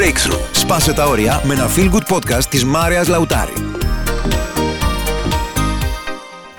Breakthrough. Σπάσε τα όρια με ένα feel good podcast της Μάρειας Λαουτάρη.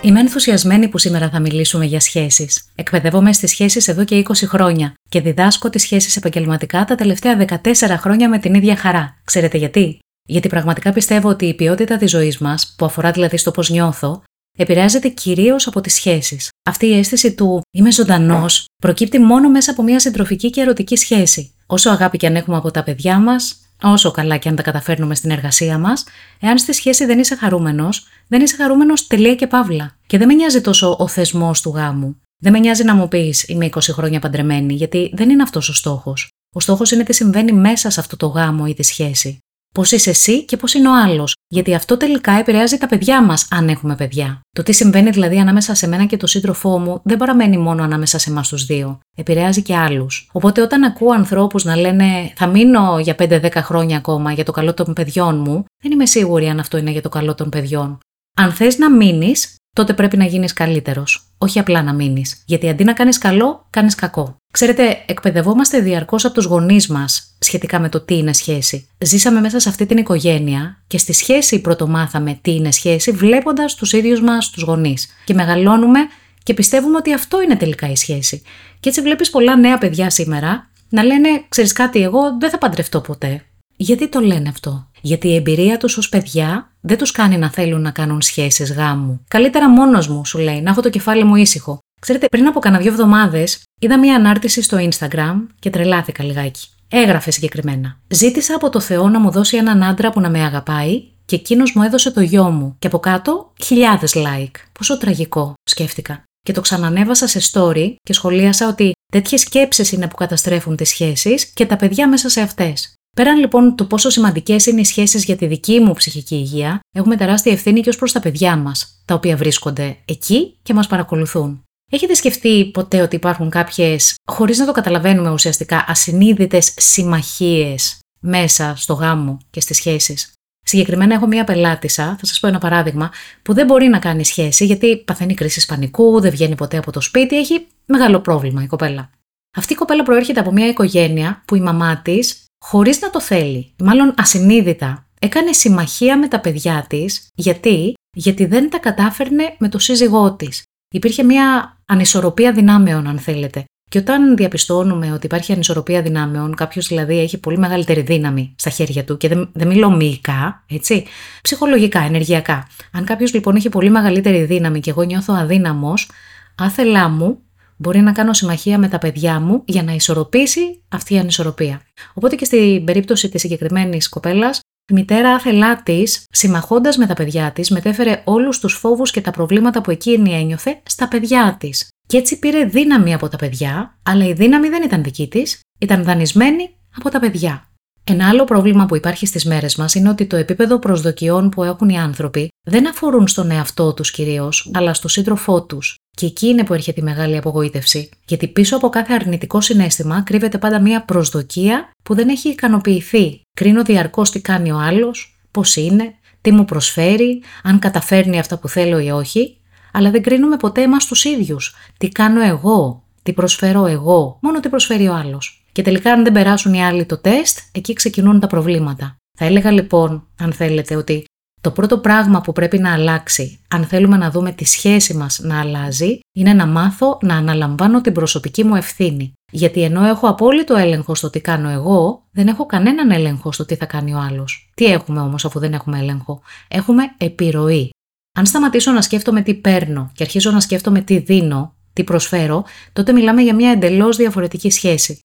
Είμαι ενθουσιασμένη που σήμερα θα μιλήσουμε για σχέσεις. Εκπαιδεύομαι στις σχέσεις εδώ και 20 χρόνια και διδάσκω τις σχέσεις επαγγελματικά τα τελευταία 14 χρόνια με την ίδια χαρά. Ξέρετε γιατί; Γιατί πραγματικά πιστεύω ότι η ποιότητα της ζωής μας, που αφορά δηλαδή στο πώς νιώθω, επηρεάζεται κυρίως από τις σχέσεις. Αυτή η αίσθηση του είμαι ζωντανός προκύπτει μόνο μέσα από μια συντροφική και ερωτική σχέση. Όσο αγάπη και αν έχουμε από τα παιδιά μας, όσο καλά και αν τα καταφέρνουμε στην εργασία μας, εάν στη σχέση δεν είσαι χαρούμενος, δεν είσαι χαρούμενος τελεία και παύλα. Και δεν με νοιάζει τόσο ο θεσμός του γάμου. Δεν με νοιάζει να μου πεις Είμαι 20 χρόνια παντρεμένη, γιατί δεν είναι αυτός ο στόχος. Ο στόχος είναι τι συμβαίνει μέσα σε αυτό το γάμο ή τη σχέση. Πώς είσαι εσύ και πώς είναι ο άλλος. Γιατί αυτό τελικά επηρεάζει τα παιδιά μας, αν έχουμε παιδιά. Το τι συμβαίνει δηλαδή ανάμεσα σε μένα και τον σύντροφό μου δεν παραμένει μόνο ανάμεσα σε εμάς τους δύο. Επηρεάζει και άλλους. Οπότε όταν ακούω ανθρώπους να λένε Θα μείνω για 5-10 χρόνια ακόμα για το καλό των παιδιών μου, δεν είμαι σίγουρη αν αυτό είναι για το καλό των παιδιών. Αν θες να μείνεις, τότε πρέπει να γίνεις καλύτερος. Όχι απλά να μείνεις. Γιατί αντί να κάνεις καλό, κάνεις κακό. Ξέρετε, εκπαιδευόμαστε διαρκώς από τους γονείς μας σχετικά με το τι είναι σχέση. Ζήσαμε μέσα σε αυτή την οικογένεια και στη σχέση πρωτομάθαμε τι είναι σχέση, βλέποντας τους ίδιους μας τους γονείς. Και μεγαλώνουμε και πιστεύουμε ότι αυτό είναι τελικά η σχέση. Και έτσι βλέπεις πολλά νέα παιδιά σήμερα να λένε: Ξέρεις κάτι, εγώ δεν θα παντρευτώ ποτέ. Γιατί το λένε αυτό; Γιατί η εμπειρία τους ως παιδιά δεν τους κάνει να θέλουν να κάνουν σχέσεις γάμου. Καλύτερα μόνος μου, σου λέει, να έχω το κεφάλι μου ήσυχο. Ξέρετε, πριν από κανένα δύο εβδομάδες είδα μία ανάρτηση στο Instagram και τρελάθηκα λιγάκι. Έγραφε συγκεκριμένα. Ζήτησα από το Θεό να μου δώσει έναν άντρα που να με αγαπάει και εκείνος μου έδωσε το γιο μου. Και από κάτω χιλιάδες like. Πόσο τραγικό, σκέφτηκα. Και το ξανανέβασα σε story και σχολίασα ότι τέτοιες σκέψεις είναι που καταστρέφουν τις σχέσεις και τα παιδιά μέσα σε αυτές. Πέραν λοιπόν του πόσο σημαντικές είναι οι σχέσεις για τη δική μου ψυχική υγεία, έχουμε τεράστια ευθύνη και ως προς τα παιδιά μας, τα οποία βρίσκονται εκεί και μας παρακολουθούν. Έχετε σκεφτεί ποτέ ότι υπάρχουν κάποιες, χωρίς να το καταλαβαίνουμε ουσιαστικά, ασυνείδητες συμμαχίες μέσα στο γάμο και στις σχέσεις; Συγκεκριμένα, έχω μία πελάτησα, θα σας πω ένα παράδειγμα, που δεν μπορεί να κάνει σχέση γιατί παθαίνει κρίση πανικού, δεν βγαίνει ποτέ από το σπίτι, έχει μεγάλο πρόβλημα η κοπέλα. Αυτή η κοπέλα προέρχεται από μια οικογένεια που η μαμά της χωρίς να το θέλει, μάλλον ασυνείδητα, έκανε συμμαχία με τα παιδιά της, γιατί, γιατί δεν τα κατάφερνε με το σύζυγό της. Υπήρχε μια ανισορροπία δυνάμεων, αν θέλετε. Και όταν διαπιστώνουμε ότι υπάρχει ανισορροπία δυνάμεων, κάποιος δηλαδή έχει πολύ μεγαλύτερη δύναμη στα χέρια του, και δεν, δεν μιλώ μυϊκά, έτσι, ψυχολογικά, ενεργειακά. Αν κάποιος λοιπόν έχει πολύ μεγαλύτερη δύναμη και εγώ νιώθω αδύναμος, άθελά μου μπορεί να κάνω συμμαχία με τα παιδιά μου για να ισορροπήσει αυτή η ανισορροπία. Οπότε και στην περίπτωση της συγκεκριμένης κοπέλας, η μητέρα άθελά της, συμμαχώντας με τα παιδιά της, μετέφερε όλους τους φόβους και τα προβλήματα που εκείνη ένιωθε στα παιδιά της. Και έτσι πήρε δύναμη από τα παιδιά, αλλά η δύναμη δεν ήταν δική της, ήταν δανεισμένη από τα παιδιά. Ένα άλλο πρόβλημα που υπάρχει στις μέρες μας είναι ότι το επίπεδο προσδοκιών που έχουν οι άνθρωποι δεν αφορούν στον εαυτό τους κυρίως, αλλά στο σύντροφό τους. Και εκεί είναι που έρχεται η μεγάλη απογοήτευση. Γιατί πίσω από κάθε αρνητικό συνέστημα κρύβεται πάντα μία προσδοκία που δεν έχει ικανοποιηθεί. Κρίνω διαρκώς τι κάνει ο άλλος, πώς είναι, τι μου προσφέρει, αν καταφέρνει αυτά που θέλω ή όχι, αλλά δεν κρίνουμε ποτέ εμάς τους ίδιους. Τι κάνω εγώ, τι προσφέρω εγώ, μόνο τι προσφέρει ο άλλος. Και τελικά, αν δεν περάσουν οι άλλοι το τεστ, εκεί ξεκινούν τα προβλήματα. Θα έλεγα λοιπόν, αν θέλετε, ότι το πρώτο πράγμα που πρέπει να αλλάξει, αν θέλουμε να δούμε τη σχέση μας να αλλάζει, είναι να μάθω να αναλαμβάνω την προσωπική μου ευθύνη. Γιατί ενώ έχω απόλυτο έλεγχο στο τι κάνω εγώ, δεν έχω κανέναν έλεγχο στο τι θα κάνει ο άλλος. Τι έχουμε όμως αφού δεν έχουμε έλεγχο; Έχουμε επιρροή. Αν σταματήσω να σκέφτομαι τι παίρνω και αρχίζω να σκέφτομαι τι δίνω, τι προσφέρω, τότε μιλάμε για μια εντελώς διαφορετική σχέση.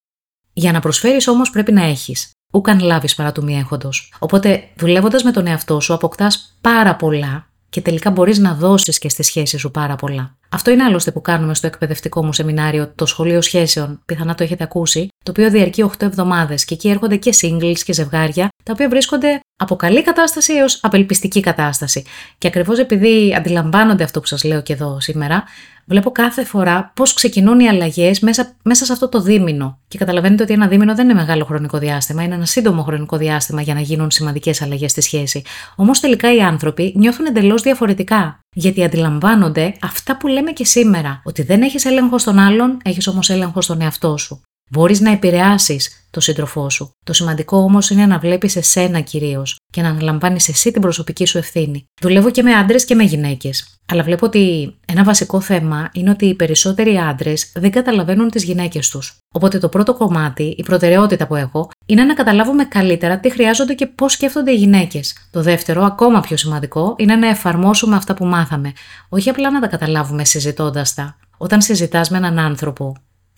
Για να προσφέρεις όμως πρέπει να έχεις ούκαν λάβεις παρά του μη έχοντος. Οπότε, δουλεύοντας με τον εαυτό σου, αποκτάς πάρα πολλά και τελικά μπορείς να δώσεις και στη σχέση σου πάρα πολλά. Αυτό είναι άλλωστε που κάνουμε στο εκπαιδευτικό μου σεμινάριο, το Σχολείο Σχέσεων, πιθανά το έχετε ακούσει, το οποίο διαρκεί 8 εβδομάδες και εκεί έρχονται και singles και ζευγάρια, τα οποία βρίσκονται από καλή κατάσταση έως απελπιστική κατάσταση. Και ακριβώς επειδή αντιλαμβάνονται αυτό που σας λέω και εδώ σήμερα, βλέπω κάθε φορά πώς ξεκινούν οι αλλαγές μέσα, μέσα σε αυτό το δίμηνο. Και καταλαβαίνετε ότι ένα δίμηνο δεν είναι μεγάλο χρονικό διάστημα, είναι ένα σύντομο χρονικό διάστημα για να γίνουν σημαντικές αλλαγές στη σχέση. Όμως τελικά οι άνθρωποι νιώθουν εντελώς διαφορετικά. Γιατί αντιλαμβάνονται αυτά που λέμε και σήμερα, ότι δεν έχεις έλεγχο στον άλλον, έχεις όμως έλεγχο στον εαυτό σου. Μπορείς να επηρεάσεις το σύντροφό σου. Το σημαντικό όμως είναι να βλέπεις εσένα κυρίως και να αναλαμβάνεις εσύ την προσωπική σου ευθύνη. Δουλεύω και με άντρες και με γυναίκες. Αλλά βλέπω ότι ένα βασικό θέμα είναι ότι οι περισσότεροι άντρες δεν καταλαβαίνουν τις γυναίκες τους. Οπότε το πρώτο κομμάτι, η προτεραιότητα που έχω, είναι να καταλάβουμε καλύτερα τι χρειάζονται και πώς σκέφτονται οι γυναίκες. Το δεύτερο, ακόμα πιο σημαντικό, είναι να εφαρμόσουμε αυτά που μάθαμε. Όχι απλά να τα καταλάβουμε συζητώντας τα. Όταν συζητάς με έναν άνθρωπο,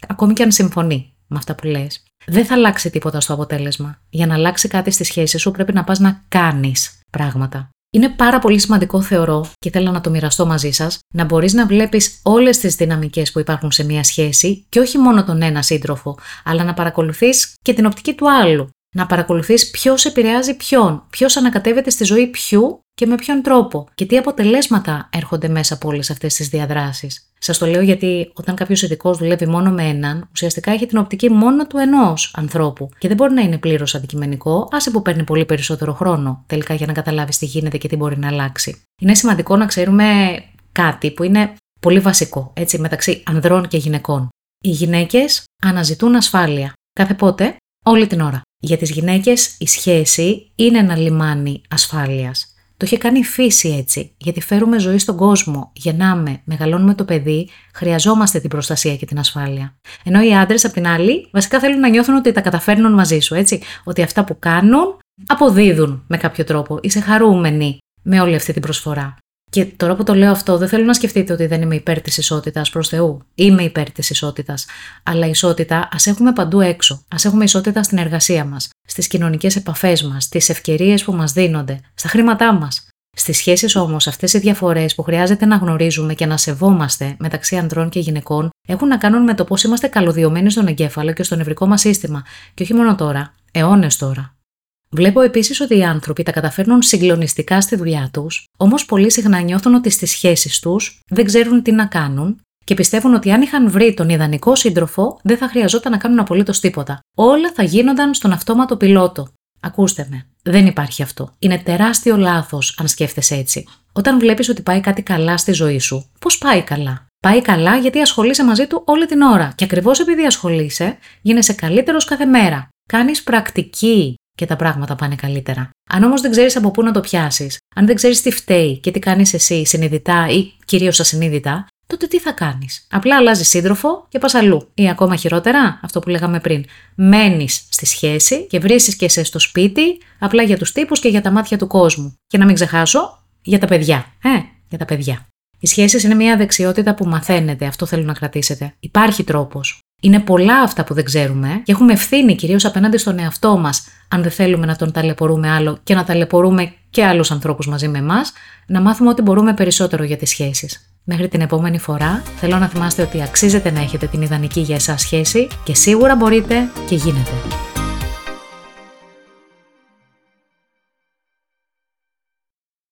ακόμη και αν συμφωνεί με αυτά που λες, δεν θα αλλάξει τίποτα στο αποτέλεσμα. Για να αλλάξει κάτι στη σχέση σου πρέπει να πας να κάνεις πράγματα. Είναι πάρα πολύ σημαντικό, θεωρώ, και θέλω να το μοιραστώ μαζί σας, να μπορείς να βλέπεις όλες τις δυναμικές που υπάρχουν σε μία σχέση και όχι μόνο τον ένα σύντροφο, αλλά να παρακολουθείς και την οπτική του άλλου. Να παρακολουθείς ποιος επηρεάζει ποιον, ποιος ανακατεύεται στη ζωή ποιου και με ποιον τρόπο και τι αποτελέσματα έρχονται μέσα από όλες αυτές τις διαδράσεις. Σας το λέω γιατί όταν κάποιος ειδικός δουλεύει μόνο με έναν, ουσιαστικά έχει την οπτική μόνο του ενός ανθρώπου και δεν μπορεί να είναι πλήρως αντικειμενικό, άσε που παίρνει πολύ περισσότερο χρόνο τελικά για να καταλάβεις τι γίνεται και τι μπορεί να αλλάξει. Είναι σημαντικό να ξέρουμε κάτι που είναι πολύ βασικό, έτσι, μεταξύ ανδρών και γυναικών. Οι γυναίκες αναζητούν ασφάλεια. Κάθε πότε, όλη την ώρα. Για τις γυναίκες η σχέση είναι ένα λιμάνι ασφάλειας. Το είχε κάνει η φύση έτσι, γιατί φέρουμε ζωή στον κόσμο, γεννάμε, μεγαλώνουμε το παιδί, χρειαζόμαστε την προστασία και την ασφάλεια. Ενώ οι άντρες, απ' την άλλη, βασικά θέλουν να νιώθουν ότι τα καταφέρνουν μαζί σου, έτσι. Ότι αυτά που κάνουν αποδίδουν με κάποιο τρόπο. Είσαι χαρούμενοι με όλη αυτή την προσφορά. Και τώρα που το λέω αυτό, δεν θέλω να σκεφτείτε ότι δεν είμαι υπέρ της ισότητας προς Θεού. Είμαι υπέρ της ισότητας. Αλλά ισότητα ας έχουμε παντού έξω. Α έχουμε ισότητα στην εργασία μας, στις κοινωνικές επαφές μας, στις ευκαιρίες που μας δίνονται, στα χρήματά μας. Στις σχέσεις όμως, αυτές οι διαφορές που χρειάζεται να γνωρίζουμε και να σεβόμαστε μεταξύ ανδρών και γυναικών έχουν να κάνουν με το πώς είμαστε καλωδιωμένοι στον εγκέφαλο και στο νευρικό μας σύστημα. Και όχι μόνο τώρα, αιώνες τώρα. Βλέπω επίσης ότι οι άνθρωποι τα καταφέρνουν συγκλονιστικά στη δουλειά τους, όμως πολύ συχνά νιώθουν ότι στις σχέσεις τους δεν ξέρουν τι να κάνουν και πιστεύουν ότι αν είχαν βρει τον ιδανικό σύντροφο, δεν θα χρειαζόταν να κάνουν απολύτως τίποτα. Όλα θα γίνονταν στον αυτόματο πιλότο. Ακούστε με. Δεν υπάρχει αυτό. Είναι τεράστιο λάθος αν σκέφτεσαι έτσι. Όταν βλέπεις ότι πάει κάτι καλά στη ζωή σου, πώς πάει καλά; Πάει καλά γιατί ασχολείσαι μαζί του όλη την ώρα. Και ακριβώς επειδή ασχολείσαι, γίνεσαι καλύτερος κάθε μέρα. Κάνεις πρακτική και τα πράγματα πάνε καλύτερα. Αν όμως δεν ξέρεις από πού να το πιάσεις, αν δεν ξέρεις τι φταίει και τι κάνεις εσύ συνειδητά ή κυρίως ασυνείδητα, τότε τι θα κάνεις; Απλά αλλάζεις σύντροφο και πας αλλού. Ή ακόμα χειρότερα, αυτό που λέγαμε πριν, μένεις στη σχέση και βρίσκεις και εσύ στο σπίτι, απλά για τους τύπους και για τα μάτια του κόσμου. Και να μην ξεχάσω, για τα παιδιά. Ε, για τα παιδιά. Οι σχέσεις είναι μια δεξιότητα που μαθαίνετε, αυτό θέλω να κρατήσετε. Υπάρχει τρόπος. Είναι πολλά αυτά που δεν ξέρουμε και έχουμε ευθύνη κυρίως απέναντι στον εαυτό μας, αν δεν θέλουμε να τον ταλαιπωρούμε άλλο και να ταλαιπωρούμε και άλλους ανθρώπους μαζί με εμάς, να μάθουμε ότι μπορούμε περισσότερο για τις σχέσεις. Μέχρι την επόμενη φορά, θέλω να θυμάστε ότι αξίζετε να έχετε την ιδανική για εσάς σχέση και σίγουρα μπορείτε και γίνεται.